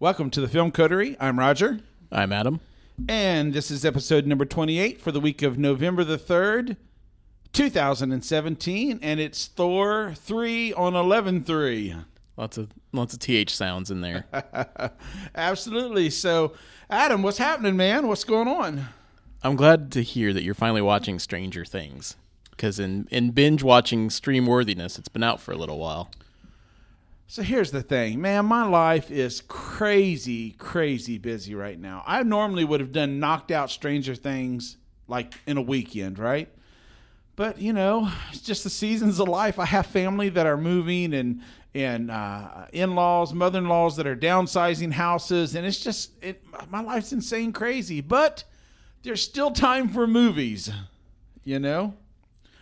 Welcome to the Film Coterie. I'm Roger, I'm Adam. and this is episode number 28 for the week of November the 3rd, 2017, and it's Thor 3 on 11 3. Lots of lots of th sounds in there. Absolutely. So, Adam, what's happening, man? What's going on? I'm glad to hear that you're finally watching Stranger Things. Because in, in binge watching stream worthiness, it's been out for a little while. So here's the thing, man. My life is crazy, crazy busy right now. I normally would have done knocked out Stranger Things like in a weekend, right? But you know, it's just the seasons of life. I have family that are moving and and uh, in-laws, mother-in-laws that are downsizing houses, and it's just it. My life's insane, crazy. But there's still time for movies, you know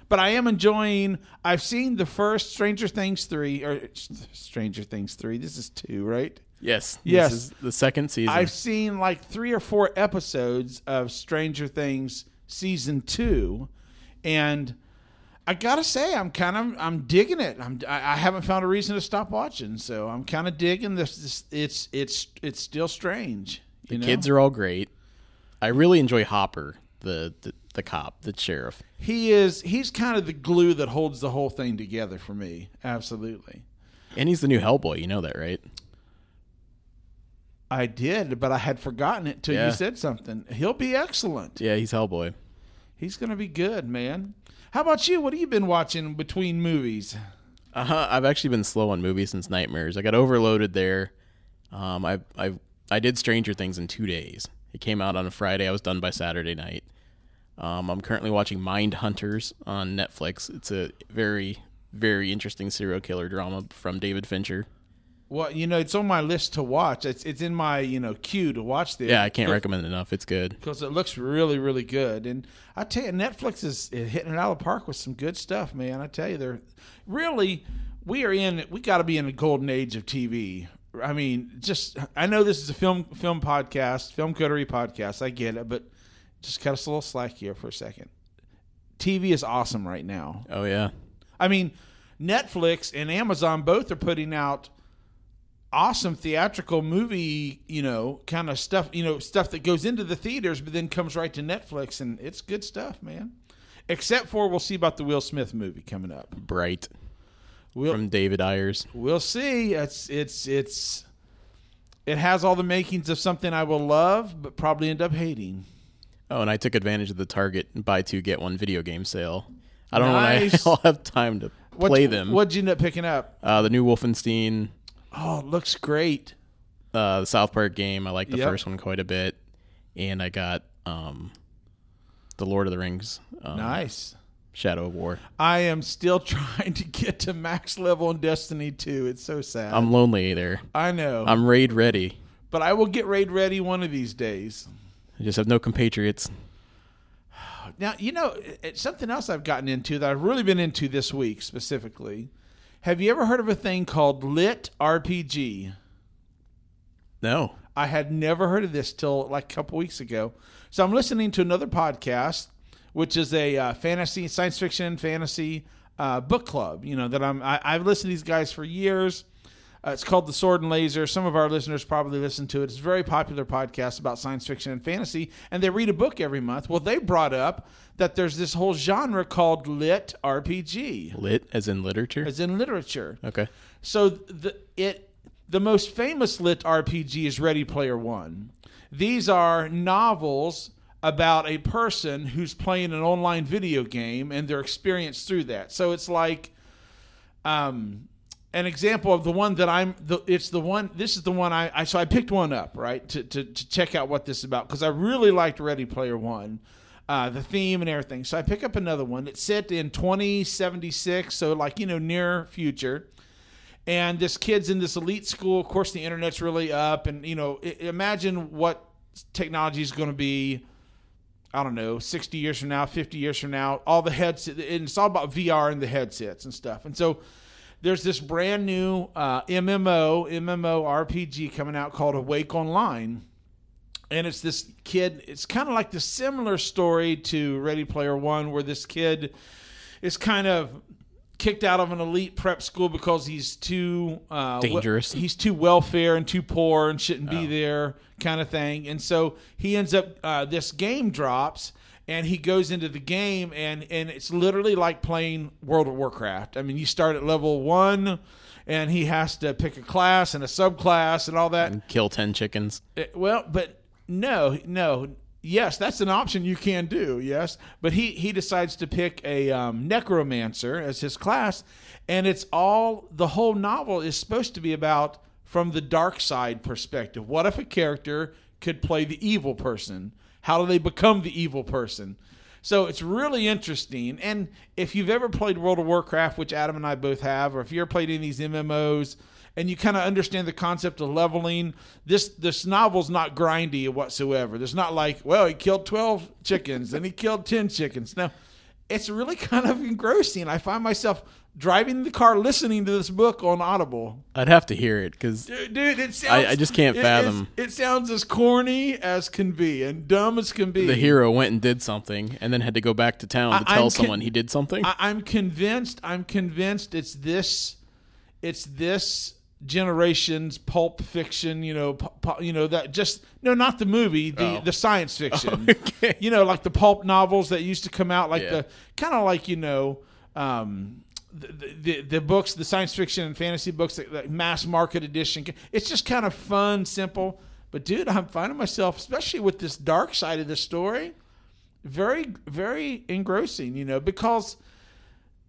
but I am enjoying. I've seen the first Stranger Things three or Stranger Things three. This is two, right? Yes. Yes. This is the second season. I've seen like three or four episodes of Stranger Things season two, and I gotta say I'm kind of I'm digging it. I'm I, I haven't found a reason to stop watching, so I'm kind of digging this, this. It's it's it's still strange. the know? kids are all great. I really enjoy Hopper, the, the, the cop, the sheriff. he is he's kind of the glue that holds the whole thing together for me. Absolutely. And he's the new Hellboy. You know that, right? I did, but I had forgotten it till Yeah. you said something. He'll be excellent. Yeah, he's Hellboy. He's to be good, man. How about you? What have you been watching between movies? Uh-huh. I've actually been slow on movies since Nightmares. I got overloaded there. Um, I I I did Stranger Things in two days. It came out on a Friday. I was done by Saturday night. Um, I'm currently watching Mind Hunters on Netflix. It's a very very interesting serial killer drama from David Fincher. Well, you know, it's on my list to watch. It's it's in my you know queue to watch this. Yeah, I can't recommend it enough. It's good. because it looks really really good. And I tell you, Netflix is hitting it out of the park with some good stuff, man. I tell you, they're really we are in we got to be in a golden age of TV. I mean, just I know this is a film film podcast, film coterie podcast. I get it, but just cut us a little slack here for a second. TV is awesome right now. Oh yeah, I mean, Netflix and Amazon both are putting out awesome theatrical movie, you know, kind of stuff, you know, stuff that goes into the theaters but then comes right to Netflix and it's good stuff, man. Except for we'll see about the Will Smith movie coming up. Bright We'll from David Ayers. we'll see. It's it's it's it has all the makings of something I will love but probably end up hating. Oh, and I took advantage of the Target buy two get one video game sale. I don't Nice. know when I, I'll have time to What- play them. What'd you end up picking up? Uh, the new Wolfenstein, Oh, it looks great. uh, the South Park game. I like the Yep. first one quite a bit, and I got um, the Lord of the Rings, um, Nice. Shadow of War. I am still trying to get to max level in Destiny 2. It's so sad. I'm lonely there. I know. I'm raid ready. but I will get raid ready one of these days. I just have no compatriots. Now, you know, it's something else I've gotten into that I've really been into this week specifically. Have you ever heard of a thing called Lit RPG? No. I had never heard of this till like a couple weeks ago. So I'm listening to another podcast, which is a uh, fantasy, science fiction, fantasy uh, book club. You know that I'm. I, I've listened to these guys for years. Uh, it's called The Sword and Laser. Some of our listeners probably listen to it. It's a very popular podcast about science fiction and fantasy, and they read a book every month. Well, they brought up that there's this whole genre called lit RPG, Lit as in literature. as in literature. Okay. So the it the most famous lit RPG is Ready Player One. These are novels about a person who's playing an online video game and their experience through that. So it's like um an example of the one that I'm the it's the one this is the one I, I so I picked one up, right? To to, to check out what this is about because I really liked Ready Player One. Uh, the theme and everything. So I pick up another one. It's set in 2076, so like, you know, near future and this kid's in this elite school. Of course, the internet's really up, and you know, imagine what technology is going to be. I don't know, sixty years from now, fifty years from now. All the headsets, and it's all about VR and the headsets and stuff. And so, there's this brand new uh, MMO MMO RPG coming out called Awaken Online, and it's this kid. It's kind of like the similar story to Ready Player One, where this kid is kind of kicked out of an elite prep school because he's too uh, Dangerous. he's too welfare and too poor and shouldn't be there, kind of thing. And so he ends up. Uh, this game drops, and he goes into the game, and and it's literally like playing World of Warcraft. I mean, you start at level one. And he has to pick a class and a subclass and all that. And kill 10 chickens. Uh, Well, but no, no. Yes, that's an option you can do. Yes, but he he decides to pick a um, necromancer as his class, and it's all the whole novel is supposed to be about from the dark side perspective. What if a character could play the evil person? How do they become the evil person? So it's really interesting. And if you've ever played World of Warcraft, which Adam and I both have, or if you ever played any of these MMOs, and you kind of understand the concept of leveling, this this novel's not grindy whatsoever. There's not like, well, he killed twelve chickens, and he killed ten chickens. Now, it's really kind of engrossing. I find myself driving the car listening to this book on Audible. I'd have to hear it because Dude, dude, it sounds. I just can't it- fathom. It, sounds as corny as can be and dumb as can be. the hero went and did something and then had to go back to town to I- tell con- someone he did something. I, I'm convinced. I'm convinced it's this. It's this generation's pulp fiction. You know, pu- pu- you know that just no, not the movie, the Oh. the science fiction. okay. You know, like the pulp novels that used to come out, like Yeah. the kind of like you know. Um, the, the the books, the science fiction and fantasy books, that, that mass market edition. It's just kind of fun, simple. But dude, I'm finding myself, especially with this dark side of the story, very very engrossing. You know, because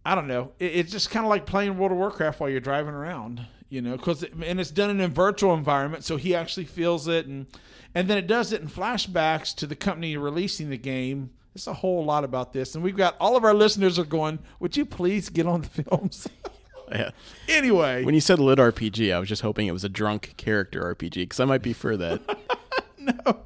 I don't know. It, it's just kind of like playing World of Warcraft while you're driving around, you know, because and it's done in a virtual environment, so he actually feels it, and and then it does it in flashbacks to the company releasing the game. It's a whole lot about this, and we've got all of our listeners are going. Would you please get on the films? yeah. anyway, When you said lit RPG, I was just hoping it was a drunk character RPG because I might be for that. no,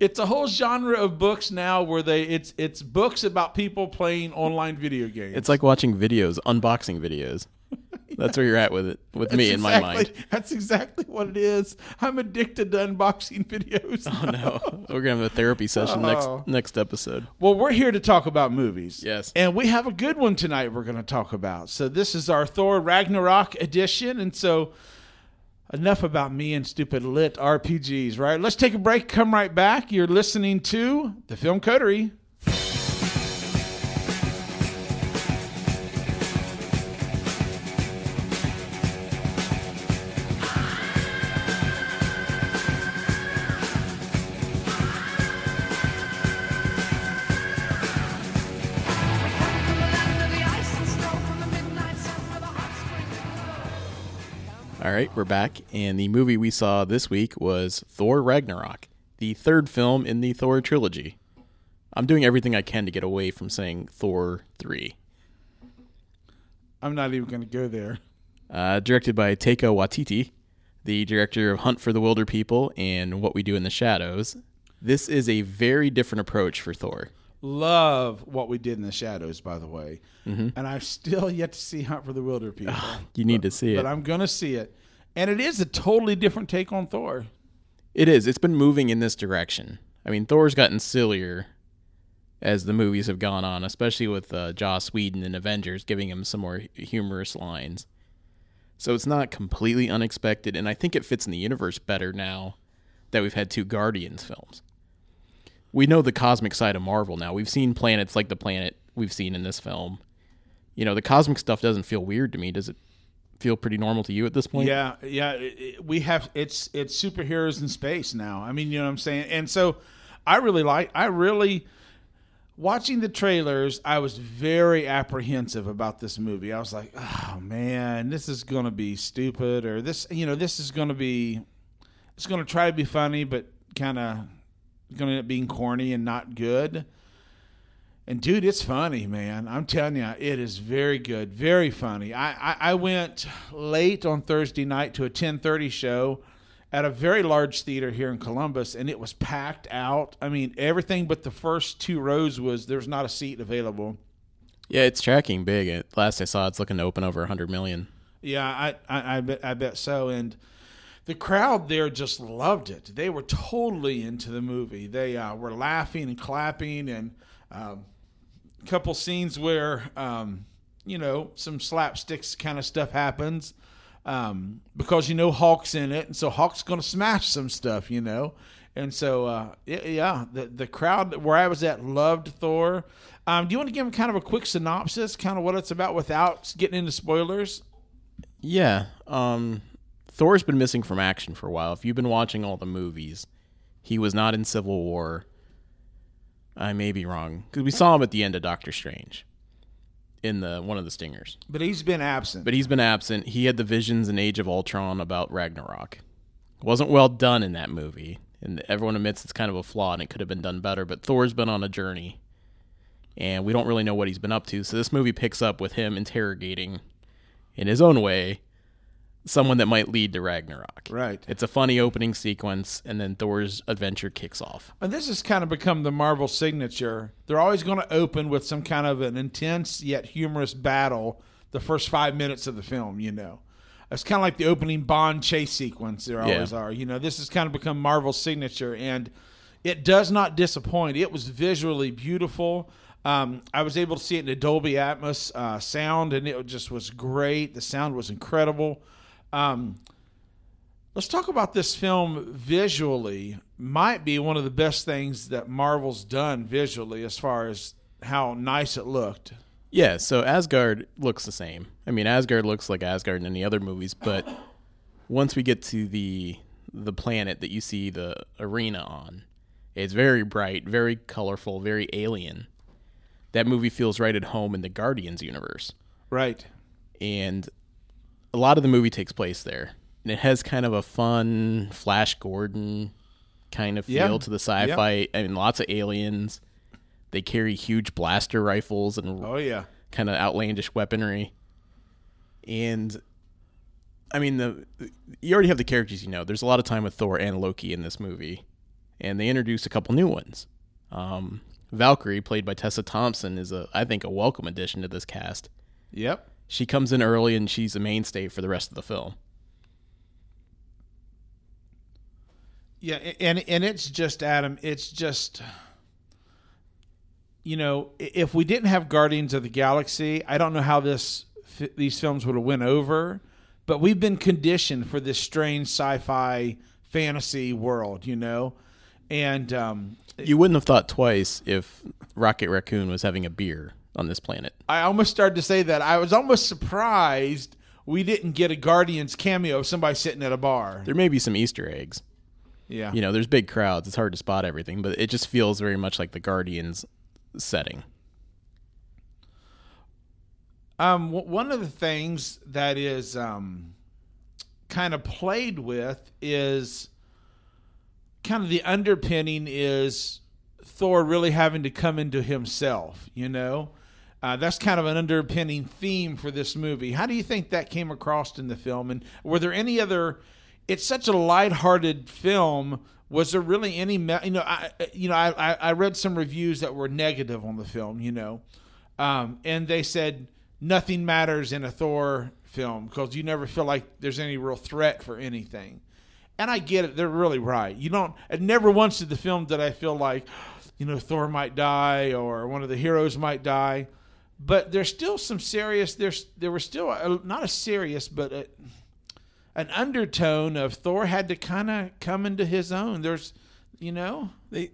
it's a whole genre of books now where they it's it's books about people playing online video games. it's like watching videos, unboxing videos. That's where you're at with it, with me That's in my mind. That's exactly what it is. I'm addicted to unboxing videos. Oh no, we're gonna have a therapy session Oh. next next episode. Well, we're here to talk about movies. Yes. And we have a good one tonight we're going to talk about. So, this is our Thor Ragnarok edition. And so, enough about me and stupid lit RPGs, right? Let's take a break, come right back. You're listening to The Film Coterie. All right, we're back, and the movie we saw this week was Thor Ragnarok, the third film in the Thor trilogy. I'm doing everything I can to get away from saying Thor three. I'm not even going to go there. Uh, directed by Taika Waititi, the director of Hunt for the Wilderpeople and What We Do in the Shadows. This is a very different approach for Thor. Love what we did in the shadows, by the way. Mm-hmm. And I've still yet to see Hunt for the Wilderpeople. You need to see it. but I'm going to see it. And it is a totally different take on Thor. It is. It's been moving in this direction. I mean, Thor's gotten sillier as the movies have gone on, especially with uh, Joss Whedon in Avengers giving him some more humorous lines. So it's not completely unexpected, and I think it fits in the universe better now that we've had two Guardians films. We know the cosmic side of Marvel now. We've seen planets like the planet we've seen in this film. You know, the cosmic stuff doesn't feel weird to me. Does it feel pretty normal to you at this point? Yeah, yeah. it- it- we have it's it's superheroes in space now. I mean, you know what I'm saying. And so, I really like. I really watching the trailers. I was very apprehensive about this movie. I was like, oh man, this is going to be stupid, or this, you know, this is going to be. It's going to try to be funny, but kind of going to end up being corny and not good. And dude, it's funny, man. I'm telling you, it is very good, very funny. I, I, I went late on Thursday night to a 10:30 show at a very large theater here in Columbus, and it was packed out. I mean, everything but the first two rows was there's not a seat available. Yeah, it's tracking big. At last I saw, it's looking to open over 100 million. Yeah, I, I, I bet I bet so. And the crowd there just loved it. They were totally into the movie. They uh, were laughing and clapping, and um, couple scenes where um, you know, some slapsticks kind of stuff happens um, because you know Hulk's in it, and so Hulk's going to smash some stuff, you know. And so, uh, yeah, the the crowd where I was at loved Thor. Um, do you want to give them kind of a quick synopsis, kind of what it's about, without getting into spoilers? Yeah. Um, Thor's been missing from action for a while. If you've been watching all the movies, he was not in Civil War. I may be wrong because we saw him at the end of Doctor Strange in the one of the stingers. But he's been absent. But he's been absent. He had the visions in Age of Ultron about Ragnarok. wasn't well done in that movie, and everyone admits it's kind of a flaw and it could have been done better. But Thor's been on a journey, and we don't really know what he's been up to. So this movie picks up with him interrogating, in his own way, someone that might lead to Ragnarok. Right. It's a funny opening sequence, and then Thor's adventure kicks off. And this has kind of become the Marvel signature. They're always going to open with some kind of an intense yet humorous battle the first five minutes of the film, you know. It's kind of like the opening Bond chase sequence there always Yeah. are. You know, this has kind of become Marvel's signature, and it does not disappoint. It was visually beautiful. Um, I was able to see it in a Dolby Atmos uh, sound, and it just was great. The sound was incredible. Um, let's talk about this film visually. Might be one of the best things that Marvel's done visually, as far as how nice it looked. Yeah, so Asgard looks the same. I mean, Asgard looks like Asgard in any other movies, but once we get to the the planet that you see the arena on, it's very bright, very colorful, very alien. That movie feels right at home in the Guardians universe. Right. And a lot of the movie takes place there. And it has kind of a fun Flash Gordon kind of feel Yeah. to the sci-fi. I mean, lots of aliens. They carry huge blaster rifles and Oh yeah. kind of outlandish weaponry. And I mean the you already have the characters you know. There's a lot of time with Thor and Loki in this movie. And they introduce a couple new ones. Um, Valkyrie, played by Tessa Thompson, is a I think a welcome addition to this cast. Yep. She comes in early and she's a mainstay for the rest of the film. Yeah, and and it's just Adam. It's just you know, if we didn't have Guardians of the Galaxy, I don't know how this these films would have went over. But we've been conditioned for this strange sci-fi fantasy world, you know, and um, You wouldn't have thought twice if Rocket Raccoon was having a beer on this planet. I almost started to say that. I was almost surprised we didn't get a Guardians cameo of somebody sitting at a bar. There may be some Easter eggs. Yeah, You know, there's big crowds. It's hard to spot everything, but it just feels very much like the Guardians setting. Um, w- one of the things that is um, kind of played with is kind of the underpinning is Thor really having to come into himself. You know, uh, that's kind of an underpinning theme for this movie. How do you think that came across in the film? And were there any other? It's such a lighthearted film. Was there really any? You know, I you know I I read some reviews that were negative on the film. You know, um, and they said nothing matters in a Thor film because you never feel like there's any real threat for anything. And I get it; they're really right. You don't. And never once did the film did I feel like, you know, Thor might die or one of the heroes might die. But there's still some serious. There's there was still a, not a serious, but a, an undertone of Thor had to kind of come into his own. There's, you know, They,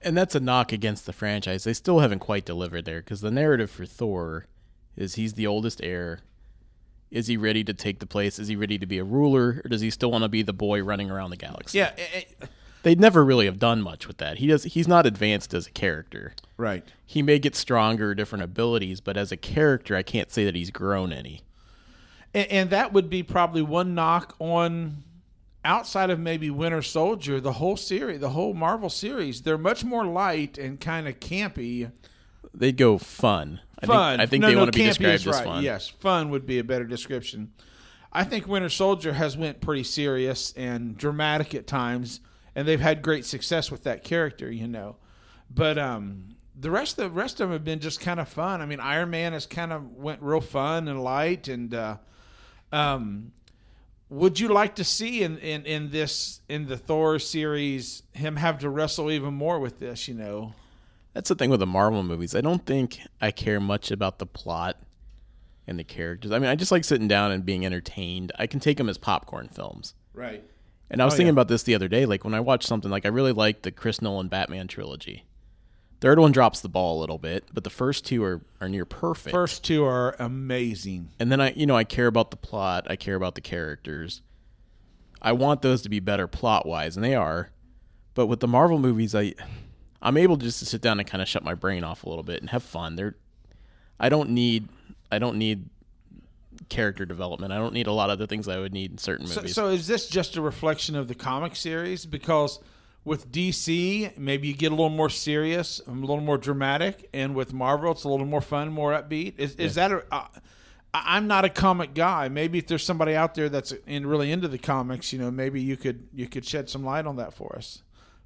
and that's a knock against the franchise. They still haven't quite delivered there because the narrative for Thor is he's the oldest heir. Is he ready to take the place? Is he ready to be a ruler, or does he still want to be the boy running around the galaxy? yeah, eh, eh, They'd never really have done much with that. He does. He's not advanced as a character. right. He may get stronger, different abilities, but as a character, I can't say that he's grown any. And, and that would be probably one knock on outside of maybe Winter Soldier, the whole series, the whole Marvel series. They're much more light and kind of campy. They'd go fun. I Fun. think, I think no, they no, want to be described is as fun. Yes, fun would be a better description. I think Winter Soldier has went pretty serious and dramatic at times, and they've had great success with that character, you know. But um, the rest of the rest of them have been just kind of fun. I mean, Iron Man has kind of went real fun and light, and uh, um, would you like to see in, in in this in the Thor series him have to wrestle even more with this? You know, That's the thing with the Marvel movies. I don't think I care much about the plot and the characters. I mean, I just like sitting down and being entertained. I can take them as popcorn films. Right. And I was Oh, thinking yeah. about this the other day. Like when I watch something, like I really like the Chris Nolan Batman trilogy. Third one drops the ball a little bit, but the first two are, are near perfect. First two are amazing. and then I, you know, I care about the plot. I care about the characters. I want those to be better plot wise, and they are. But with the Marvel movies, I, I'm able just to sit down and kind of shut my brain off a little bit and have fun. They're, I don't need, I don't need character development. I don't need a lot of the things I would need in certain So, movies. so is this just a reflection of the comic series? Because with DC, maybe you get a little more serious, a little more dramatic, and with Marvel, it's a little more fun, more upbeat. Is is that a? Uh, I'm not a comic guy. Maybe if there's somebody out there that's in really into the comics, you know, maybe you could you could shed some light on that for us.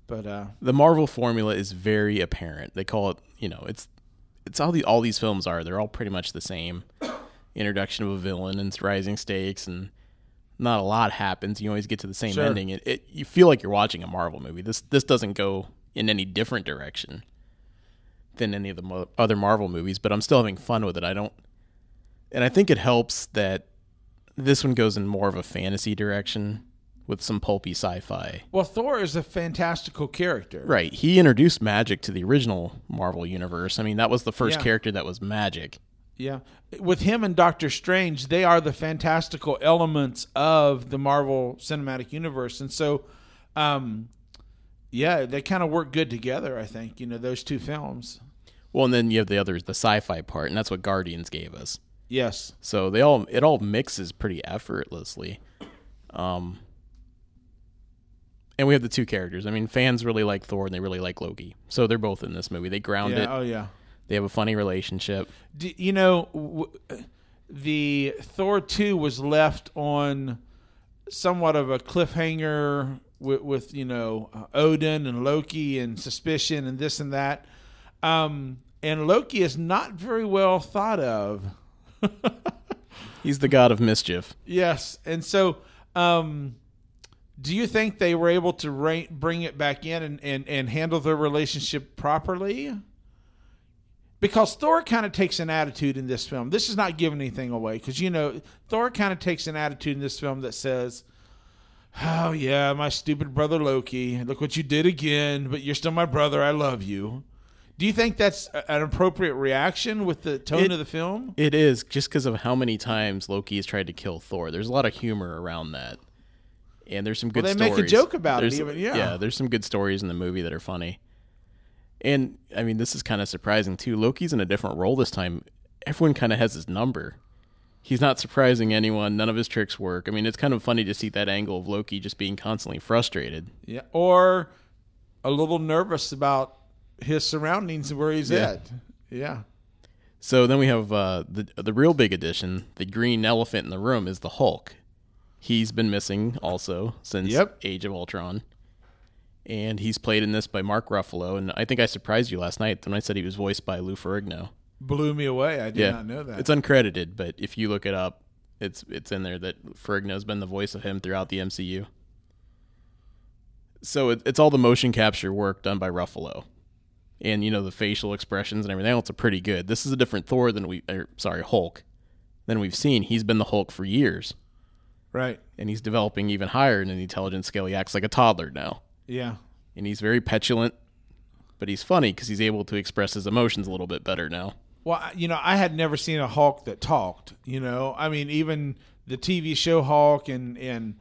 But uh, the Marvel formula is very apparent. They call it, you know, it's it's all the all these films are. They're all pretty much the same. Introduction of a villain and rising stakes, and not a lot happens. You always get to the same Sure. ending. It, it you feel like you're watching a Marvel movie. This this doesn't go in any different direction than any of the mo- other Marvel movies, but I'm still having fun with it. I don't, and I think it helps that this one goes in more of a fantasy direction with some pulpy sci-fi. well, Thor is a fantastical character, Right. He introduced magic to the original Marvel universe. I mean, that was the first Yeah. character that was magic. Yeah. With him and Doctor Strange, they are the fantastical elements of the Marvel Cinematic Universe. And so, um, yeah, they kind of work good together, I think, you know, those two films. Well, and then you have the others, the sci-fi part, and that's what Guardians gave us. Yes. So they all it all mixes pretty effortlessly. Um and we have the two characters. I mean, fans really like Thor and they really like Loki. So they're both in this movie. They ground Yeah. it. Oh, yeah. They have a funny relationship. D- you know, w- the Thor 2 was left on somewhat of a cliffhanger with, with you know, uh, Odin and Loki and suspicion and this and that. Um, and Loki is not very well thought of. He's the god of mischief. Yes, and so um, do you think they were able to ra- bring it back in and, and, and handle their relationship properly? Because Thor kind of takes an attitude in this film. This is not giving anything away because you know Thor kind of takes an attitude in this film that says, "Oh yeah, my stupid brother Loki. Look what you did again. But you're still my brother. I love you." Do you think that's an appropriate reaction with the tone It- of the film? It is just because of how many times Loki has tried to kill Thor. There's a lot of humor around that, and there's some good. Well, they make a joke about it even, yeah. yeah. There's some good stories in the movie that are funny, and I mean this is kind of surprising too. Loki's in a different role this time. Everyone kind of has his number. He's not surprising anyone. None of his tricks work. I mean, it's kind of funny to see that angle of Loki just being constantly frustrated. Yeah, or a little nervous about his surroundings and where he's Yeah. at. Yeah. So then we have uh, the the real big addition. The green elephant in the room is the Hulk. He's been missing also since Yep. Age of Ultron, and he's played in this by Mark Ruffalo. And I think I surprised you last night when I said he was voiced by Lou Ferrigno. Blew me away. I did yeah, not know that. It's uncredited, but if you look it up, it's it's in there that Ferrigno's been the voice of him throughout the MCU. So it, it's all the motion capture work done by Ruffalo, and you know the facial expressions and everything else are pretty good. This is a different Thor than we, er, sorry, Hulk, than we've seen. He's been the Hulk for years, right. and he's developing even higher in an intelligence scale. He acts like a toddler now, Yeah. and he's very petulant, but he's funny because he's able to express his emotions a little bit better now. Well, you know, I had never seen a Hulk that talked. You know, I mean, even the TV show Hulk and and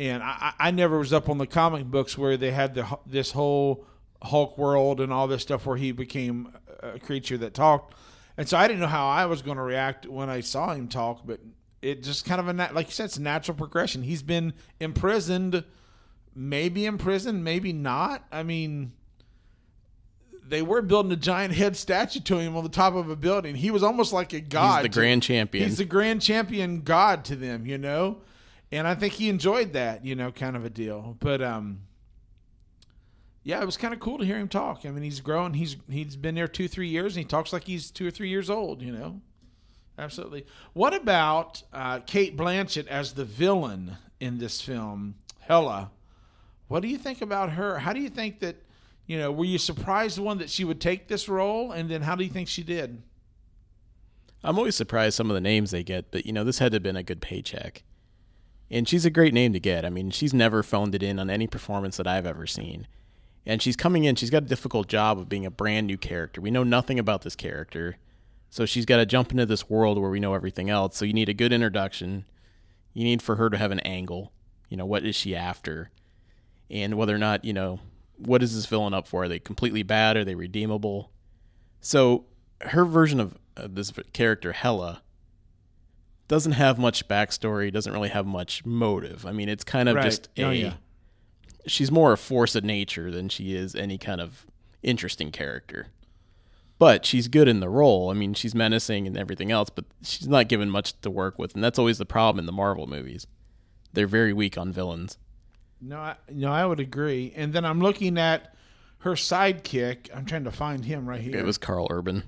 and I, I never was up on the comic books where they had the this whole Hulk world and all this stuff where he became a creature that talked. And so I didn't know how I was going to react when I saw him talk, but it just kind of a like you said, it's a natural progression. He's been imprisoned, maybe in prison, maybe not. I mean, they were building a giant head statue to him on the top of a building. He was almost like a god. He's the to- grand champion. He's the grand champion god to them, you know? And I think he enjoyed that, you know, kind of a deal. But um yeah, it was kind of cool to hear him talk. I mean, he's grown. He's he's been there 2-3 years and he talks like he's 2 or 3 years old, you know. Absolutely. What about uh, Cate Blanchett as the villain in this film, Hela? What do you think about her? How do you think that, you know, were you surprised one that she would take this role, and then how do you think she did? I'm always surprised some of the names they get, but you know, this had to have been a good paycheck. And she's a great name to get. I mean, she's never phoned it in on any performance that I've ever seen. And she's coming in, she's got a difficult job of being a brand new character. We know nothing about this character. So she's got to jump into this world where we know everything else. So you need a good introduction. You need for her to have an angle. You know, what is she after? And whether or not, you know, what is this villain up for? Are they completely bad? Are they redeemable? So her version of uh, this character, Hela doesn't have much backstory, doesn't really have much motive. I mean, it's kind of Right. just a. Oh, yeah. She's more a force of nature than she is any kind of interesting character. But she's good in the role. I mean, she's menacing and everything else, but she's not given much to work with, and that's always the problem in the Marvel movies. They're very weak on villains. No, I, no, I would agree. And then I'm looking at her sidekick. I'm trying to find him right here. It was Karl Urban,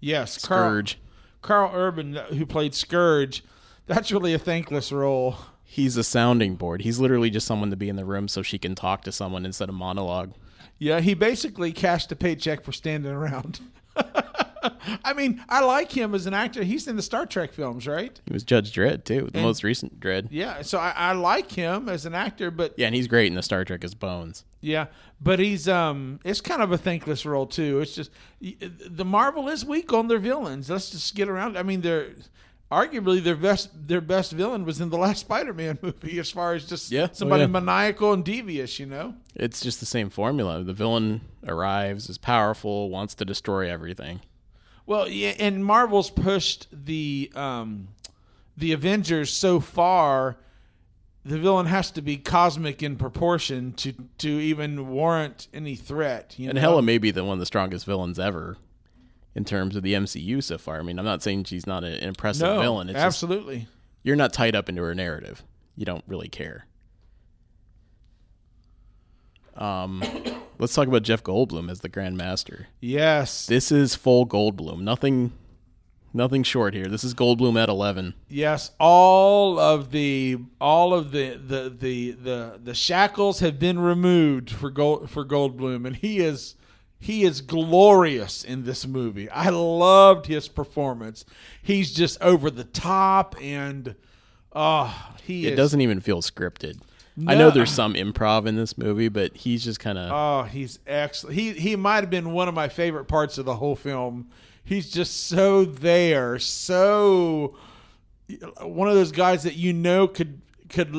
yes, Karl, Skurge. Karl Urban, uh, who played Skurge. That's really a thankless role. He's a sounding board. He's literally just someone to be in the room so she can talk to someone instead of monologue. Yeah, he basically cashed a paycheck for standing around. I mean, I like him as an actor. He's in the Star Trek films, right? He was Judge Dredd too, the most recent Dredd. Yeah, so I, I like him as an actor, but Yeah, and he's great in the Star Trek as Bones. Yeah, but he's um it's kind of a thankless role too. It's just the Marvel is weak on their villains. Let's just get around. I mean, they're arguably their best their best villain was in the last Spider-Man movie as far as just Yeah. Oh, somebody yeah. maniacal and devious, you know. It's just the same formula. The villain arrives, is powerful, wants to destroy everything. Well, yeah, and Marvel's pushed the um the Avengers so far the villain has to be cosmic in proportion to to even warrant any threat, you And know? Hela may be the one of the strongest villains ever in terms of the MCU so far. I mean, I'm not saying she's not an impressive no, villain. It's just absolutely. you're not tied up into her narrative. You don't really care. Um, let's talk about Jeff Goldblum as the Grand Master. Yes. This is full Goldblum. Nothing, nothing short here. This is Goldblum at 11. Yes, all of the all of the the the the, the shackles have been removed for Gold for Goldblum, and he is he is glorious in this movie. I loved his performance. He's just over the top, and oh, he It is, doesn't even feel scripted. I know there's some improv in this movie, but he's just kind of Oh, he's excellent. He he might have been one of my favorite parts of the whole film. He's just so there, so one of those guys that you know could could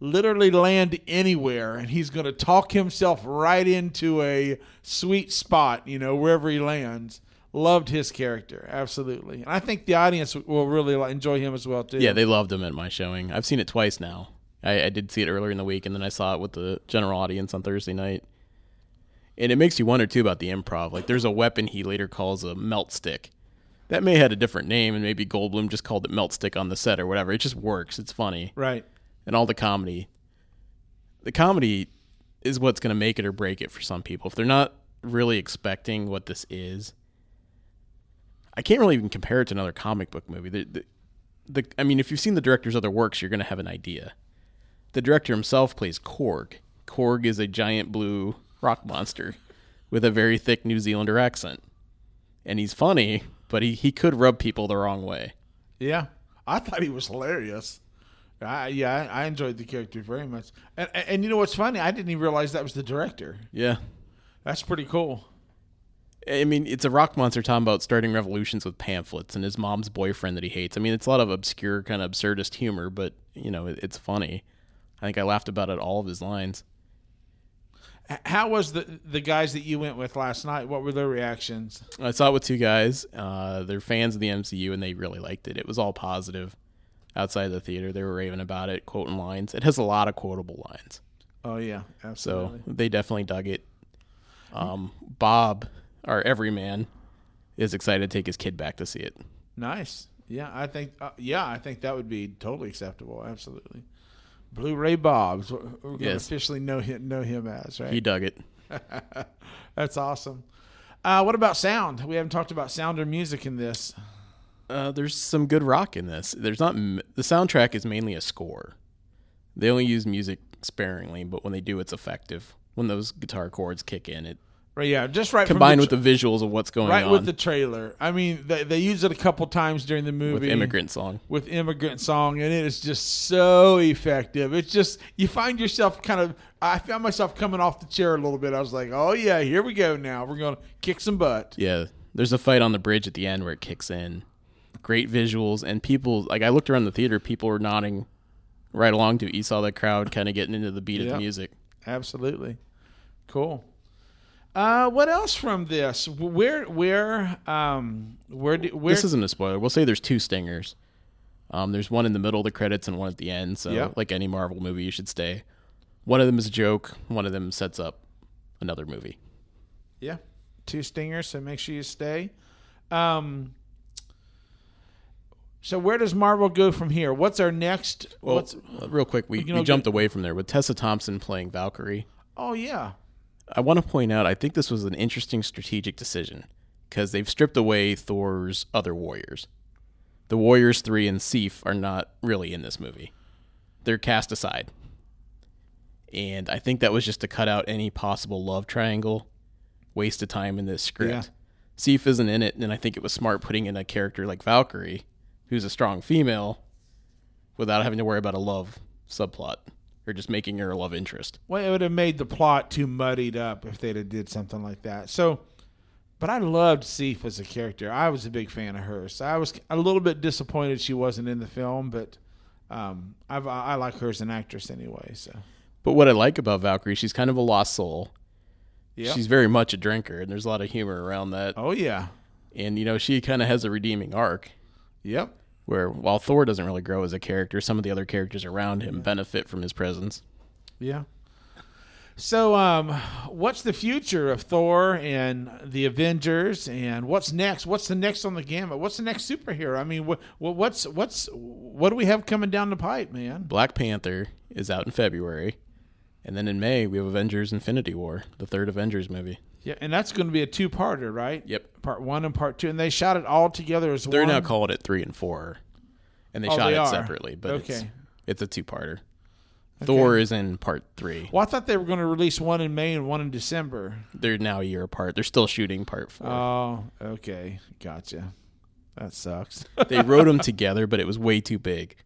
literally land anywhere and he's going to talk himself right into a sweet spot, you know, wherever he lands. Loved his character, absolutely. And I think the audience will really enjoy him as well too. yeah. They loved him at my showing. I've seen it twice now. I, I did see it earlier in the week, and then I saw it with the general audience on Thursday night. And it makes you wonder too about the improv. Like, there's a weapon he later calls a melt stick. That may have had a different name, and maybe Goldblum just called it melt stick on the set or whatever. It just works. It's funny. right. and all the comedy. The comedy is what's going to make it or break it for some people. If they're not really expecting what this is, I can't really even compare it to another comic book movie. The, the, the I mean, if you've seen the director's other works, you're going to have an idea. The director himself plays Korg. Korg is a giant blue rock monster with a very thick New Zealander accent. And he's funny, but he, he could rub people the wrong way. Yeah, I thought he was hilarious. I, yeah, I enjoyed the character very much. And, and, and you know what's funny? I didn't even realize that was the director. Yeah. That's pretty cool. I mean, it's a rock monster talking about starting revolutions with pamphlets and his mom's boyfriend that he hates. I mean, it's a lot of obscure, kind of absurdist humor, but you know, it, it's funny. I think I laughed about it all of his lines. How was the the guys that you went with last night? What were their reactions? I saw it with two guys. Uh, they're fans of the MCU and they really liked it. It was all positive. Outside the theater, they were raving about it, quoting lines. It has a lot of quotable lines, Oh yeah, so absolutely. they definitely dug it. Um, Bob, our everyman, is excited to take his kid back to see it. nice. Yeah, I think. Uh, yeah, I think that would be totally acceptable. Absolutely. Blu-ray Bob's. We're going to Yes. officially know him, know him as right. He dug it. That's awesome. Uh, what about sound? We haven't talked about sound or music in this. Uh, there's some good rock in this. There's not the soundtrack is mainly a score. They only use music sparingly, but when they do, it's effective. When those guitar chords kick in, it Right, yeah, just right combined the with the visuals of what's going right on right with the trailer. I mean, they, they use it a couple times during the movie with immigrant song. with immigrant song, and it is just so effective. It's just you find yourself kind of. I found myself coming off the chair a little bit. I was like, "Oh yeah, here we go. Now we're gonna kick some butt." Yeah, there's a fight on the bridge at the end where it kicks in. Great visuals and people like I looked around the theater, people were nodding right along to it. You saw the crowd kind of getting into the beat of the music. Absolutely, cool. Uh, what else from this? Where, where, um, where, do, where? This isn't a spoiler. We'll say there's two stingers. Um, there's one in the middle of the credits and one at the end. So, Yeah. like any Marvel movie, you should stay. One of them is a joke. One of them sets up another movie. Yeah, two stingers. So make sure you stay. Um, so where does Marvel go from here? What's our next? Well, what's? real quick, we, we jumped away from there with Tessa Thompson playing Valkyrie. Oh yeah, I want to point out, I think this was an interesting strategic decision because they've stripped away Thor's other warriors. The Warriors 3 and Sif are not really in this movie, they're cast aside. And I think that was just to cut out any possible love triangle, waste of time in this script. Yeah. Sif isn't in it, and I think it was smart putting in a character like Valkyrie, who's a strong female, without having to worry about a love subplot or just making her a love interest. well, it would have made the plot too muddied up if they'd have did something like that. So, but I loved Sif as a character. I was a big fan of hers. I was a little bit disappointed she wasn't in the film, but um, I've, I like her as an actress anyway. So But what I like about Valkyrie, she's kind of a lost soul. yeah. She's very much a drinker, and there's a lot of humor around that. oh yeah. And you know, she kind of has a redeeming arc Yep. Where while Thor doesn't really grow as a character, some of the other characters around him benefit from his presence. Yeah. So, um, what's the future of Thor and the Avengers, and what's next? What's the next on the gamut? What's the next superhero? I mean, what, what's what's what do we have coming down the pipe, man? Black Panther is out in February, and then in May we have Avengers: Infinity War, the third Avengers movie. Yeah, and that's going to be a two-parter, right? Yep. Part one and part two, and they shot it all together as well. They're one. now calling it three and four, and they Oh, shot they it are? separately, but it's Okay. it's a two-parter. Thor is in part three. Well, I thought they were going to release one in May and one in December. They're now a year apart. They're still shooting part four. Oh, okay, gotcha. That sucks. they wrote them together, but it was way too big.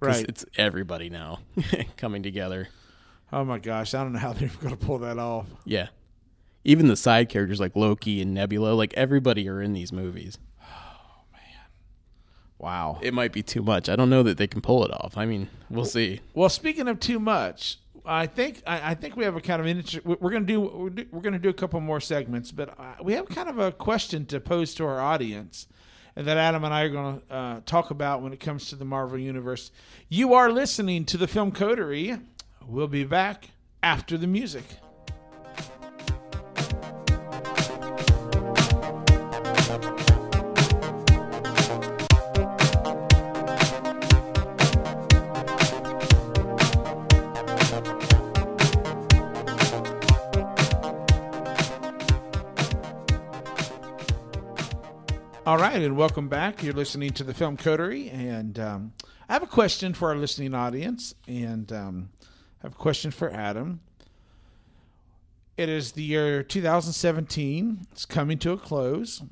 right. It's everybody now coming together. Oh my gosh, I don't know how they're going to pull that off. Yeah. Even the side characters like Loki and Nebula, like everybody are in these movies. Oh man, wow. It might be too much. I don't know that they can pull it off. I mean, we'll see. Well, speaking of too much, I think I, I think we have a kind of inter- we're going to do we're, do, we're going to do a couple more segments, but uh, we have kind of a question to pose to our audience, and that Adam and I are going to uh, talk about when it comes to the Marvel universe. You are listening to the Film Coterie. We'll be back after the music. All right, and welcome back. You're listening to the Film Coterie, and um, I have a question for our listening audience, and um, I have a question for Adam. It is the year 2017. It's coming to a close,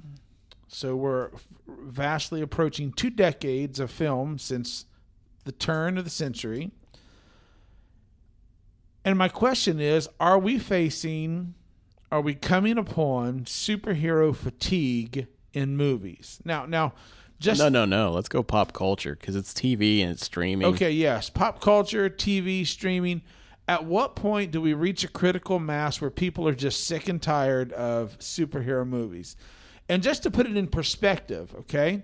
so we're vastly approaching two decades of film since the turn of the century. And my question is: Are we facing? Are we coming upon superhero fatigue in movies? Now, now, just No, no, no. Let's go pop culture because it's TV and it's streaming. Okay, yes. Pop culture, TV, streaming. At what point do we reach a critical mass where people are just sick and tired of superhero movies? And just to put it in perspective, okay?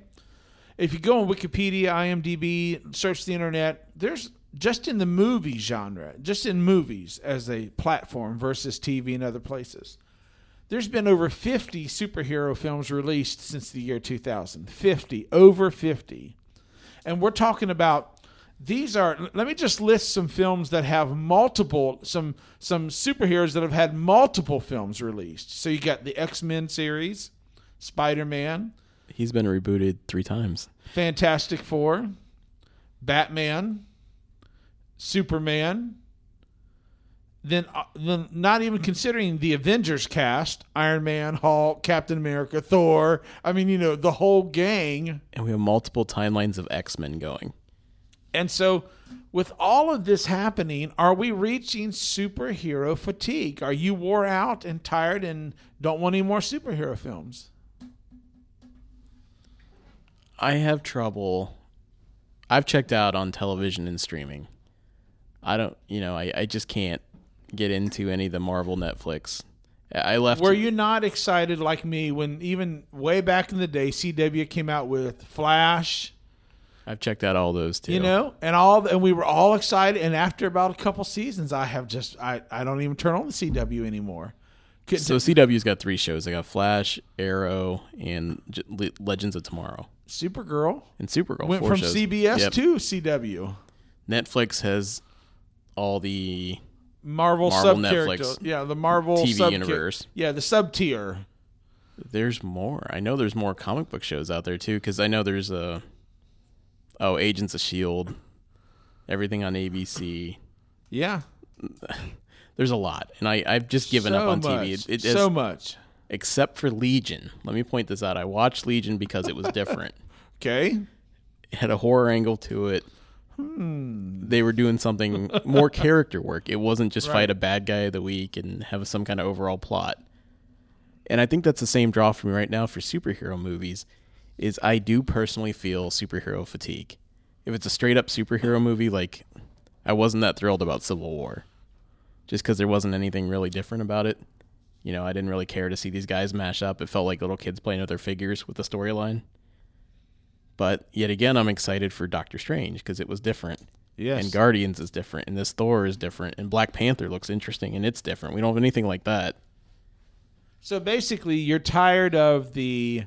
If you go on Wikipedia, IMDb, search the internet, there's just in the movie genre, just in movies as a platform versus TV and other places. There's been over 50 superhero films released since the year 2000. 50, over 50 and we're talking about these are let me just list some films that have multiple some some superheroes that have had multiple films released so you got the x-men series spider-man He's been rebooted three times. fantastic four batman superman then uh, then not even considering the Avengers cast, Iron Man, Hulk, Captain America, Thor. I mean, you know, the whole gang. And we have multiple timelines of X Men going. And so, with all of this happening, are we reaching superhero fatigue? Are you wore out and tired and don't want any more superhero films? I have trouble. I've checked out on television and streaming. I don't, you know, I, I just can't get into any of the Marvel Netflix. I left. Were you not excited like me when even way back in the day CW came out with Flash? I've checked out all those too. You know, and all and we were all excited. And after about a couple seasons, I have just I I don't even turn on the CW anymore. So CW's got three shows. They got Flash, Arrow, and J- Legends of Tomorrow, Supergirl and Supergirl. went from shows. CBS Yep. to CW. Netflix has all the Marvel, Marvel sub character, Netflix yeah, the Marvel TV sub universe. yeah, the sub tier. There's more. I know there's more comic book shows out there too, because I know there's a oh Agents of Shield, everything on ABC. Yeah, There's a lot, and I I've just given so up on much, TV. It, it so much. except for Legion. Let me point this out. I watched Legion because it was different. Okay, it had a horror angle to it. Hmm. They were doing something more character work. It wasn't just Right. fight a bad guy of the week and have some kind of overall plot. And I think that's the same draw for me right now for superhero movies. Is I do personally feel superhero fatigue. If it's a straight up superhero movie, like I wasn't that thrilled about Civil War, just because there wasn't anything really different about it. You know, I didn't really care to see these guys mash up. It felt like little kids playing with their figures with the storyline. But yet again, I'm excited for Doctor Strange because it was different. yes, And Guardians is different. And this Thor is different. And Black Panther looks interesting and it's different. We don't have anything like that. So basically, you're tired of the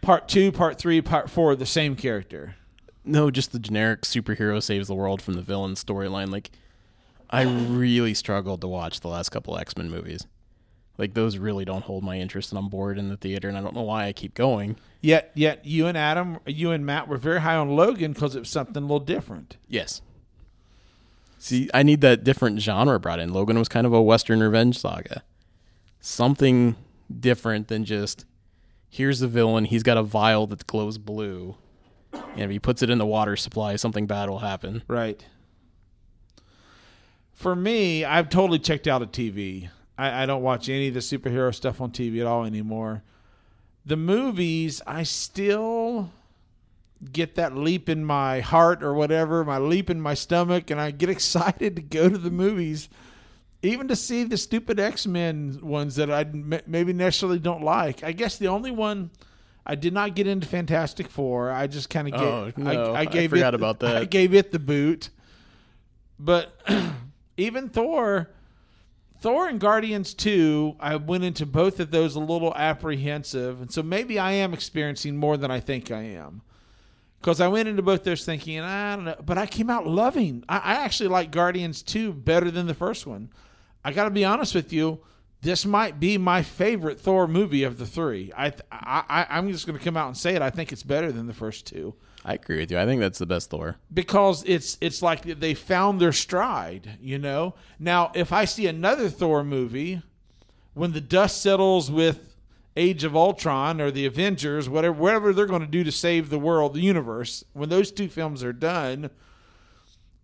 part two, part three, part four, the same character. No, just the generic superhero saves the world from the villain storyline. Like, I really struggled to watch the last couple X Men movies. Like, those really don't hold my interest, and I'm bored in the theater, and I don't know why I keep going. Yet, yet you and Adam, you and Matt were very high on Logan because it was something a little different. Yes. See, I need that different genre brought in. Logan was kind of a Western revenge saga. Something different than just here's the villain, he's got a vial that glows blue. And if he puts it in the water supply, something bad will happen. Right. For me, I've totally checked out of TV. I, I don't watch any of the superhero stuff on TV at all anymore. The movies, I still get that leap in my heart or whatever, my leap in my stomach, and I get excited to go to the movies, even to see the stupid X Men ones that I m- maybe necessarily don't like. I guess the only one. I did not get into Fantastic Four. I just kind of gave. Oh, no. I, I gave forgot it, about that. I gave it the boot. But even Thor, Thor and Guardians 2, I went into both of those a little apprehensive. And so maybe I am experiencing more than I think I am. Because I went into both those thinking, I don't know. But I came out loving. I, I actually like Guardians 2 better than the first one. I got to be honest with you. This might be my favorite Thor movie of the three. I, I, I I'm just going to come out and say it. I think it's better than the first two I agree with you. I think that's the best Thor. because it's it's like they found their stride, you know. Now, if I see another Thor movie when the dust settles with Age of Ultron or the Avengers, whatever whatever they're going to do to save the world, the universe, when those two films are done,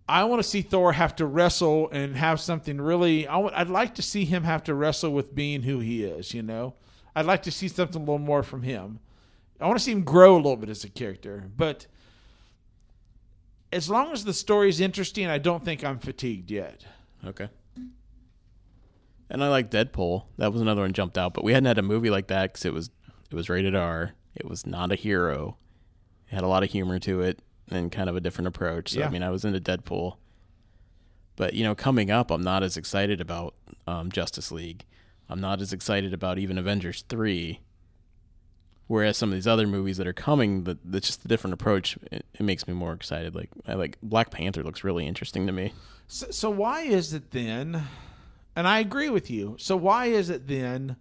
I want to see Thor have to wrestle and have something really. I would, I'd like to see him have to wrestle with being who he is. You know, I'd like to see something a little more from him. I want to see him grow a little bit as a character, but as long as the story's interesting, I don't think I'm fatigued yet. Okay. And I like Deadpool. That was another one jumped out, but we hadn't had a movie like that because it was it was rated R. It was not a hero. It had a lot of humor to it and kind of a different approach. So Yeah. I mean, I was into Deadpool. But you know, coming up, I'm not as excited about um, Justice League. I'm not as excited about even Avengers three. Whereas some of these other movies that are coming, that that's just a different approach. It, it makes me more excited. Like I like Black Panther looks really interesting to me. So, so why is it then? And I agree with you. So why is it then?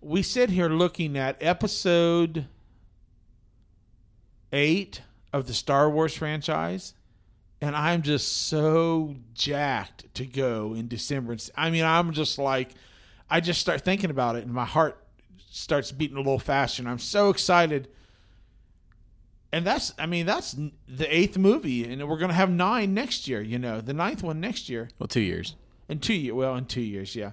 We sit here looking at episode eight of the Star Wars franchise, and I'm just so jacked to go in December. I mean, I'm just like, I just start thinking about it, and my heart starts beating a little faster, and I'm so excited. And that's, I mean, that's the eighth movie, and we're gonna have nine next year. You know, the ninth one next year Well, two years. in two years. Well, in two years, yeah.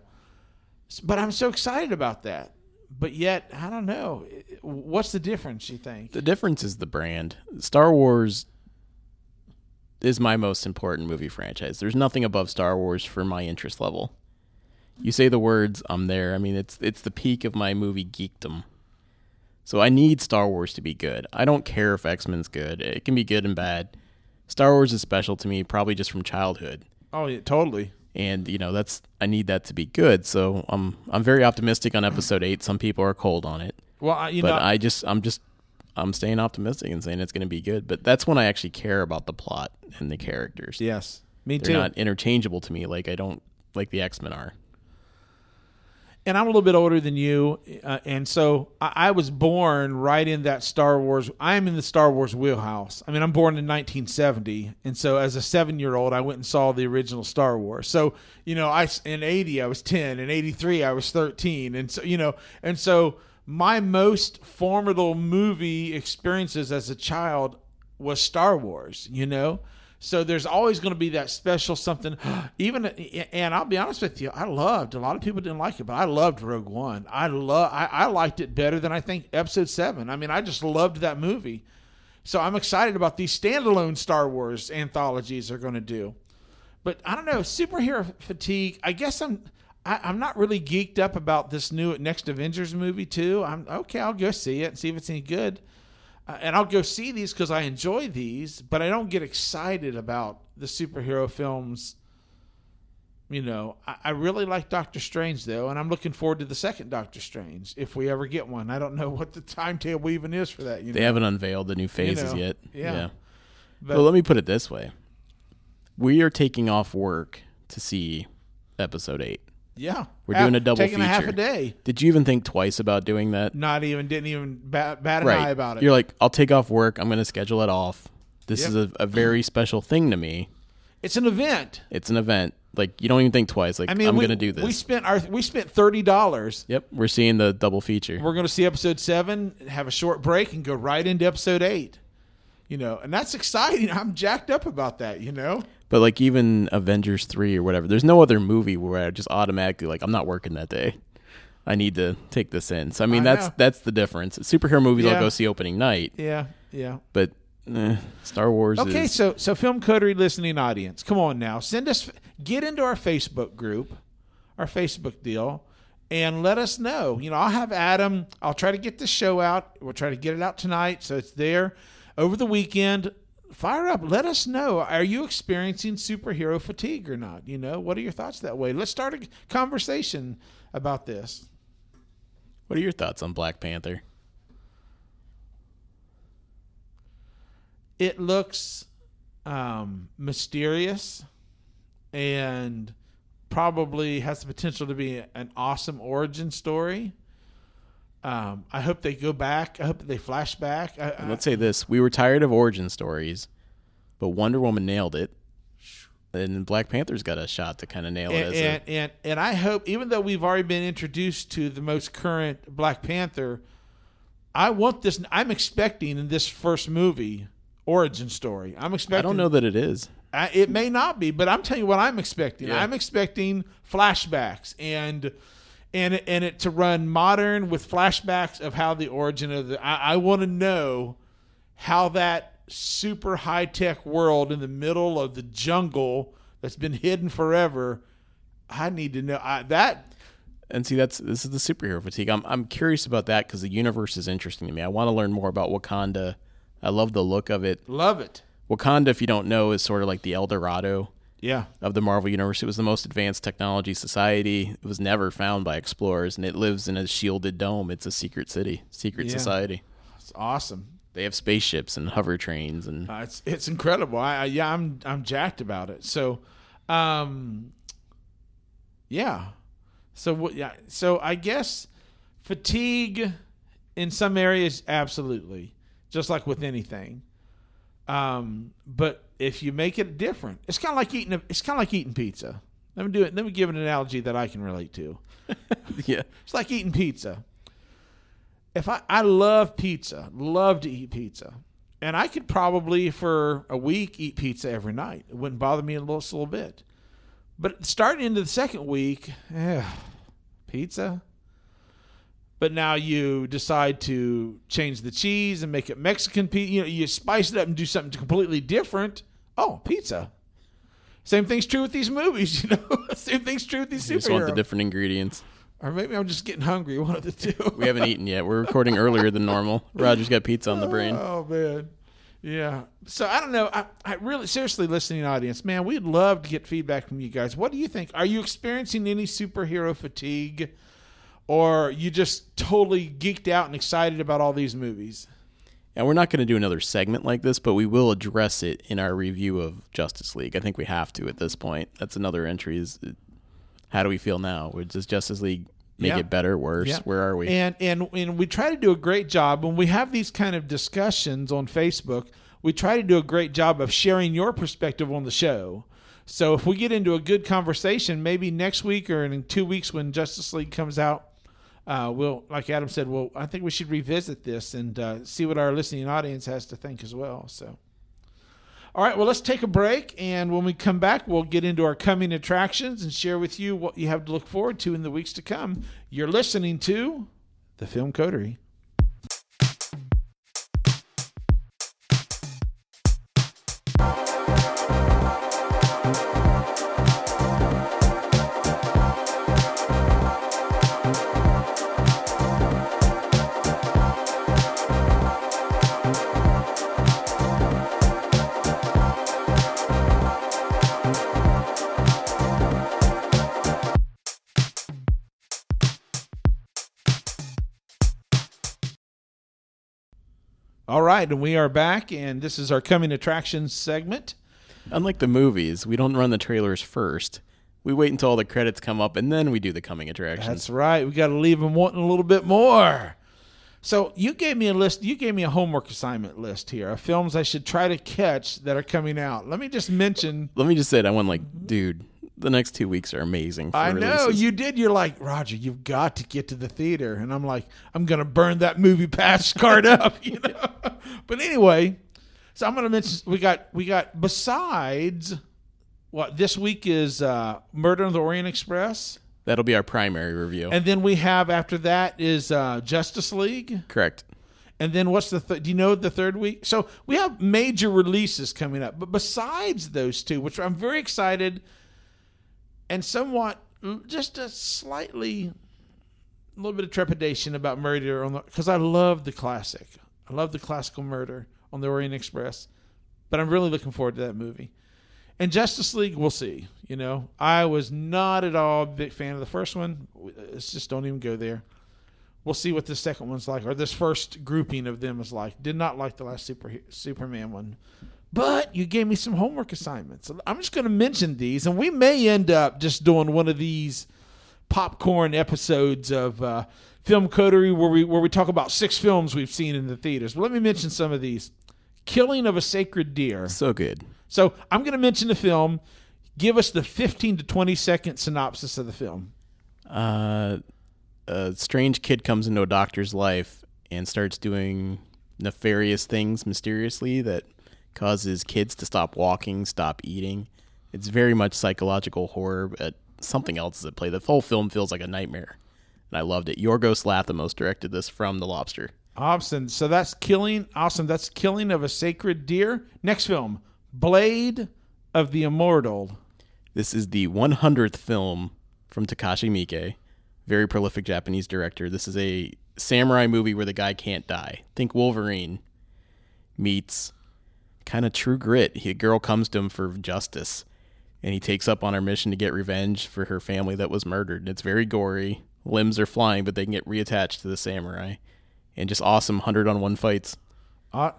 But I'm so excited about that. But yet, I don't know. What's the difference? You think? The difference is the brand. Star Wars is my most important movie franchise. There's nothing above Star Wars for my interest level. You say the words, I'm there. I mean, it's it's the peak of my movie geekdom. So I need Star Wars to be good. I don't care if X-Men's good. It can be good and bad. Star Wars is special to me probably just from childhood. Oh, yeah, totally. And you know, that's I need that to be good. So I'm I'm very optimistic on episode 8. Some people are cold on it. Well, I- you know but know, I just I'm just I'm staying optimistic and saying it's going to be good. But that's when I actually care about the plot and the characters. yes, me They're too. not interchangeable to me like I don't like the X Men are. And I'm a little bit older than you, uh, and so I, I was born right in that Star Wars. I am in the Star Wars wheelhouse. I mean, I'm born in 1970, and so as a seven year old, I went and saw the original Star Wars. So you know, I in 80 I was 10, in 83 I was 13, and so you know, and so my most formidable movie experiences as a child was Star Wars. You know. So there's always going to be that special something. Even and I'll be honest with you, I loved. A lot of people didn't like it, but I loved Rogue One. I love. I, I liked it better than I think Episode Seven. I mean, I just loved that movie. So I'm excited about these standalone Star Wars anthologies are going to do. But I don't know superhero fatigue. I guess I'm. I, I'm not really geeked up about this new next Avengers movie too. I'm okay. I'll go see it and see if it's any good. Uh, and I'll go see these because I enjoy these, but I don't get excited about the superhero films. You know, I, I really like Doctor Strange though, and I'm looking forward to the second Doctor Strange if we ever get one. I don't know what the timetable even is for that. You know, They haven't unveiled the new phases know, yet. yeah. but well, let me put it this way: we are taking off work to see episode eight. Yeah, We're doing a double taking a half a day. Did you even think twice about doing that? Not even didn't even bat, bat an right. eye about it. You're like, I'll take off work. I'm going to schedule it off. This Yep. is a, a very special thing to me. it's an event. It's an event. Like you don't even think twice. Like I mean, I'm going to do this. We spent our we spent thirty dollars yep, we're seeing the double feature. we're going to see episode seven, have a short break, and go right into episode eight. You know, and that's exciting. I'm jacked up about that. You know, But like even Avengers three or whatever, there's no other movie where I just automatically like I'm not working that day. I need to take this in. So I mean I that's know. that's the difference. Superhero movies Yeah. I'll go see opening night, yeah, yeah. but eh, Star Wars Okay, is so so film coterie listening audience, come on now, send us get into our Facebook group, our Facebook deal, and let us know. You know, I'll have Adam. I'll try to get the show out. We'll try to get it out tonight, so it's there over the weekend. Fire up. Let us know. Are you experiencing superhero fatigue or not? You know, what are your thoughts that way? Let's start a conversation about this. What are your thoughts on Black Panther? it looks um, mysterious and probably has the potential to be an awesome origin story. Um, I hope they go back. I hope they flash back. I, I, Let's say this: we were tired of origin stories, but Wonder Woman nailed it, and Black Panther's got a shot to kind of nail it. and, As and, a, and and I hope, even though we've already been introduced to the most current Black Panther, I want this. I'm expecting in this first movie origin story. I'm expecting. I don't know that it is. I, it may not be, but I'm telling you what I'm expecting. Yeah. I'm expecting flashbacks and and it- and it to run modern with flashbacks of how the origin of the. I, I want to know how that super high tech world in the middle of the jungle that's been hidden forever. I need to know I, that. And see, that's this is the superhero fatigue. I'm I'm curious about that because the universe is interesting to me. I want to learn more about Wakanda. I love the look of it. Love it. Wakanda, if you don't know, is sort of like the El Dorado Yeah. of the Marvel universe. It was the most advanced technology society. It was never found by explorers, and it lives in a shielded dome. It's a secret city, secret Yeah. society. It's awesome. They have spaceships and hover trains, and Uh, it's it's incredible. I, I yeah, I'm I'm jacked about it. So, um, yeah. So what? Yeah. So I guess fatigue in some areas, absolutely, just like with anything. Um, but if you make it different, it's kind of like eating. A, it's kind of like eating pizza. Let me do it. Let me give an analogy that I can relate to. yeah. It's like eating pizza. If I, I love pizza, love to eat pizza, and I could probably for a week eat pizza every night. It wouldn't bother me a little, a little bit. But starting into the second week, eh, pizza. But now you decide to change the cheese and make it Mexican pizza. You know, you spice it up and do something completely different. Oh, pizza. Same thing's true with these movies, you know. Same thing's true with these You just want the different ingredients. Or maybe I'm just getting hungry. One of the two. We haven't eaten yet. We're recording earlier than normal. Roger's got pizza on the brain. Oh man, yeah. So I don't know. I, I really seriously, listening audience, man, we'd love to get feedback from you guys. What do you think? Are you experiencing any superhero fatigue, or you just totally geeked out and excited about all these movies? And we're not going to do another segment like this, but we will address it in our review of Justice League. I think we have to at this point. That's another entry. Is how do we feel now? Does Justice League make Yeah. it better, worse? Yeah. Where are we? And and and we try to do a great job when we have these kind of discussions on Facebook. We try to do a great job of sharing your perspective on the show. So if we get into a good conversation, maybe next week or in two weeks when Justice League comes out, uh, we'll like Adam said, well, I think we should revisit this and uh, see what our listening audience has to think as well. So. All right, well, let's take a break. And when we come back, we'll get into our coming attractions and share with you what you have to look forward to in the weeks to come. You're listening to The Film Coterie. And we are back, and this is our coming attractions segment. Unlike the movies, we don't run the trailers first. We wait until all the credits come up, and then we do the coming attractions. That's right. We got to leave them wanting a little bit more. So you gave me a list. You gave me a homework assignment list here of films I should try to catch that are coming out. Let me just mention. Let me just say it. I went like, dude, the next two weeks are amazing. For I know releases. you did. You're like Roger. You've got to get to the theater, and I'm like, I'm gonna burn that movie pass card up, you know. but anyway, so I'm gonna mention we got we got besides what this week is uh, Murder on the Orient Express, That'll be our primary review. and then we have after that is uh, Justice League. Correct. And then what's the th- do you know the third week? So we have major releases coming up, but besides those two, which I'm very excited and somewhat just a slightly a little bit of trepidation about murder on the because I love the classic. I love the classical murder on the Orient Express, but I'm really looking forward to that movie. And Justice League, we'll see. You know, I was not at all a big fan of the first one. Let's just don't even go there. We'll see what the second one's like, or this first grouping of them is like. Did not like the last Super Superman one, but you gave me some homework assignments. I'm just going to mention these, and we may end up just doing one of these popcorn episodes of uh, Film Coterie where we where we talk about six films we've seen in the theaters. But let me mention some of these: Killing of a Sacred Deer. So good. So I'm going to mention the film. Give us the 15 to 20 second synopsis of the film. Uh, a strange kid comes into a doctor's life and starts doing nefarious things mysteriously that causes kids to stop walking, stop eating. It's very much psychological horror, but something else is at play. The whole film feels like a nightmare, and I loved it. Yorgos Lanthimos directed this from The Lobster. Awesome. So that's killing. Awesome. That's killing of a sacred deer. Next film, Blade of the Immortal. This is the 100th film from Takashi Miike, very prolific Japanese director. This is a samurai movie where the guy can't die. Think Wolverine meets kind of true grit. He, a girl comes to him for justice, and he takes up on her mission to get revenge for her family that was murdered. And It's very gory. Limbs are flying, but they can get reattached to the samurai. And just awesome 100 on 1 fights. Uh,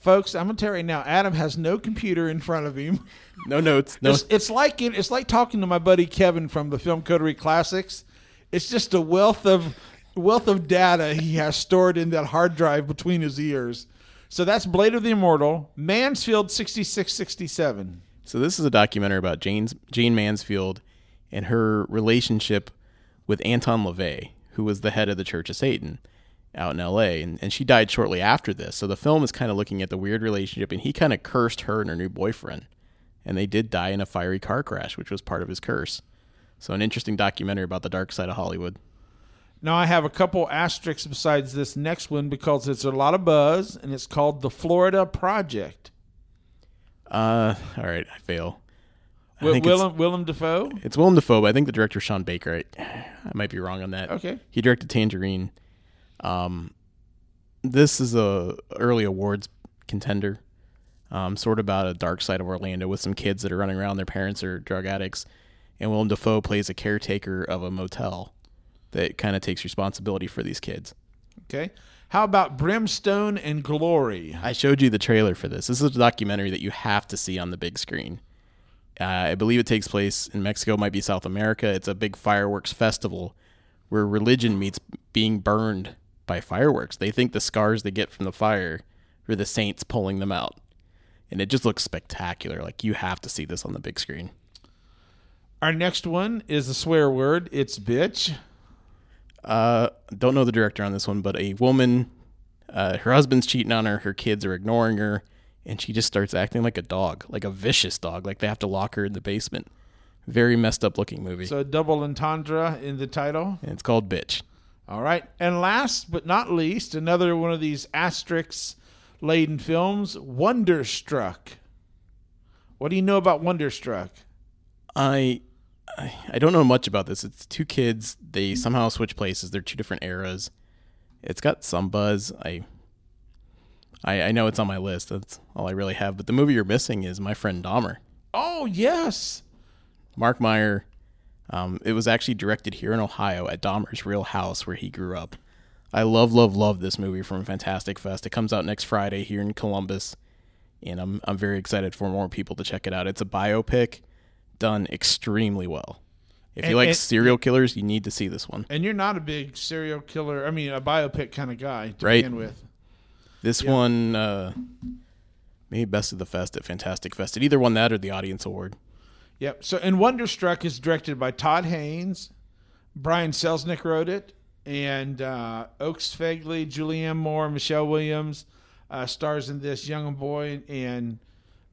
folks, I'm gonna tell you right now. Adam has no computer in front of him. No notes. No. It's, it's like it, it's like talking to my buddy Kevin from the Film Coterie Classics. It's just a wealth of wealth of data he has stored in that hard drive between his ears. So that's Blade of the Immortal, Mansfield 6667. So this is a documentary about Jayne's Jayne Mansfield and her relationship with Anton LaVey, who was the head of the Church of Satan out in L.A. And, and she died shortly after this. So the film is kind of looking at the weird relationship, and he kind of cursed her and her new boyfriend, and they did die in a fiery car crash, which was part of his curse. So an interesting documentary about the dark side of Hollywood. Now I have a couple asterisks besides this next one because it's a lot of buzz, and it's called the Florida Project. Uh, all right, I fail. I Wi- think it's- Willem Willem Dafoe. It's Willem Dafoe, but I think the director Sean Baker. I, I might be wrong on that. Okay. He directed Tangerine. Um, this is a early awards contender. Um, sort of about a dark side of Orlando with some kids that are running around. Their parents are drug addicts, and Willem Dafoe plays a caretaker of a motel that kind of takes responsibility for these kids. Okay. How about Brimstone and Glory? I showed you the trailer for this. This is a documentary that you have to see on the big screen. Uh, I believe it takes place in Mexico, might be South America. It's a big fireworks festival where religion meets being burned by fireworks. They think the scars they get from the fire are the saints pulling them out. And it just looks spectacular. Like you have to see this on the big screen. Our next one is a swear word. It's bitch. Uh, don't know the director on this one, but a woman, uh, her husband's cheating on her, her kids are ignoring her, and she just starts acting like a dog, like a vicious dog. Like they have to lock her in the basement. Very messed up looking movie. So double entendre in the title. and it's called Bitch. All right. And last but not least, another one of these asterisks laden films, Wonderstruck. What do you know about Wonderstruck? I, I I don't know much about this. It's two kids. They somehow switch places. They're two different eras. It's got some buzz. I I, I know it's on my list. That's all I really have. But the movie you're missing is My Friend Dahmer. Oh, yes. Marc Meyer. Um, it was actually directed here in Ohio at Dahmer's real house where he grew up. I love, love, love this movie from Fantastic Fest. It comes out next Friday here in Columbus, and I'm I'm very excited for more people to check it out. It's a biopic done extremely well. If you like and- serial killers, you need to see this one. And you're not a big serial killer, I mean, a biopic kind of guy to Right. begin with. This one, uh, maybe best of the fest at Fantastic Fest. It either won that or the Audience Award. Yep. So, and Wonderstruck is directed by Todd Haynes. Brian Selznick wrote it, and uh, Oaks Fegley, Julianne Moore, Michelle Williams uh, stars in this young boy and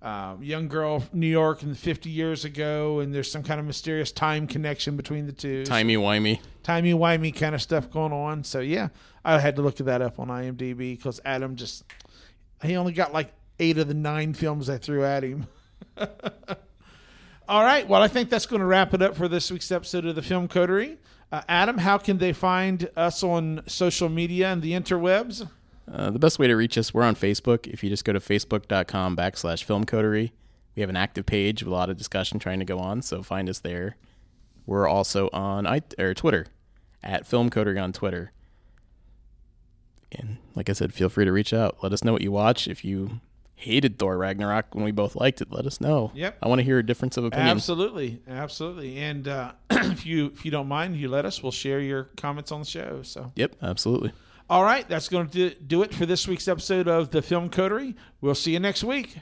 uh, young girl, New York, and 50 years ago, and there's some kind of mysterious time connection between the two. Timey wimey. timey wimey kind of stuff going on. So yeah, I had to look that up on IMDb because Adam just he only got like eight of the nine films I threw at him. All right, well I think that's going to wrap it up for this week's episode of the Film Coterie. Uh, Adam, how can they find us on social media and the interwebs? Uh, the best way to reach us, we're on Facebook. If you just go to facebook.com backslash film coterie, we have an active page with a lot of discussion trying to go on, so find us there. We're also on I- or Twitter at film coterie on Twitter. And like I said, feel free to reach out. Let us know what you watch. If you hated Thor Ragnarok when we both liked it, let us know. Yep. I want to hear a difference of opinion. Absolutely, absolutely. And uh, if you if you don't mind, you let us. We'll share your comments on the show. So. Yep, absolutely. All right, that's going to do it for this week's episode of the Film Coterie. We'll see you next week.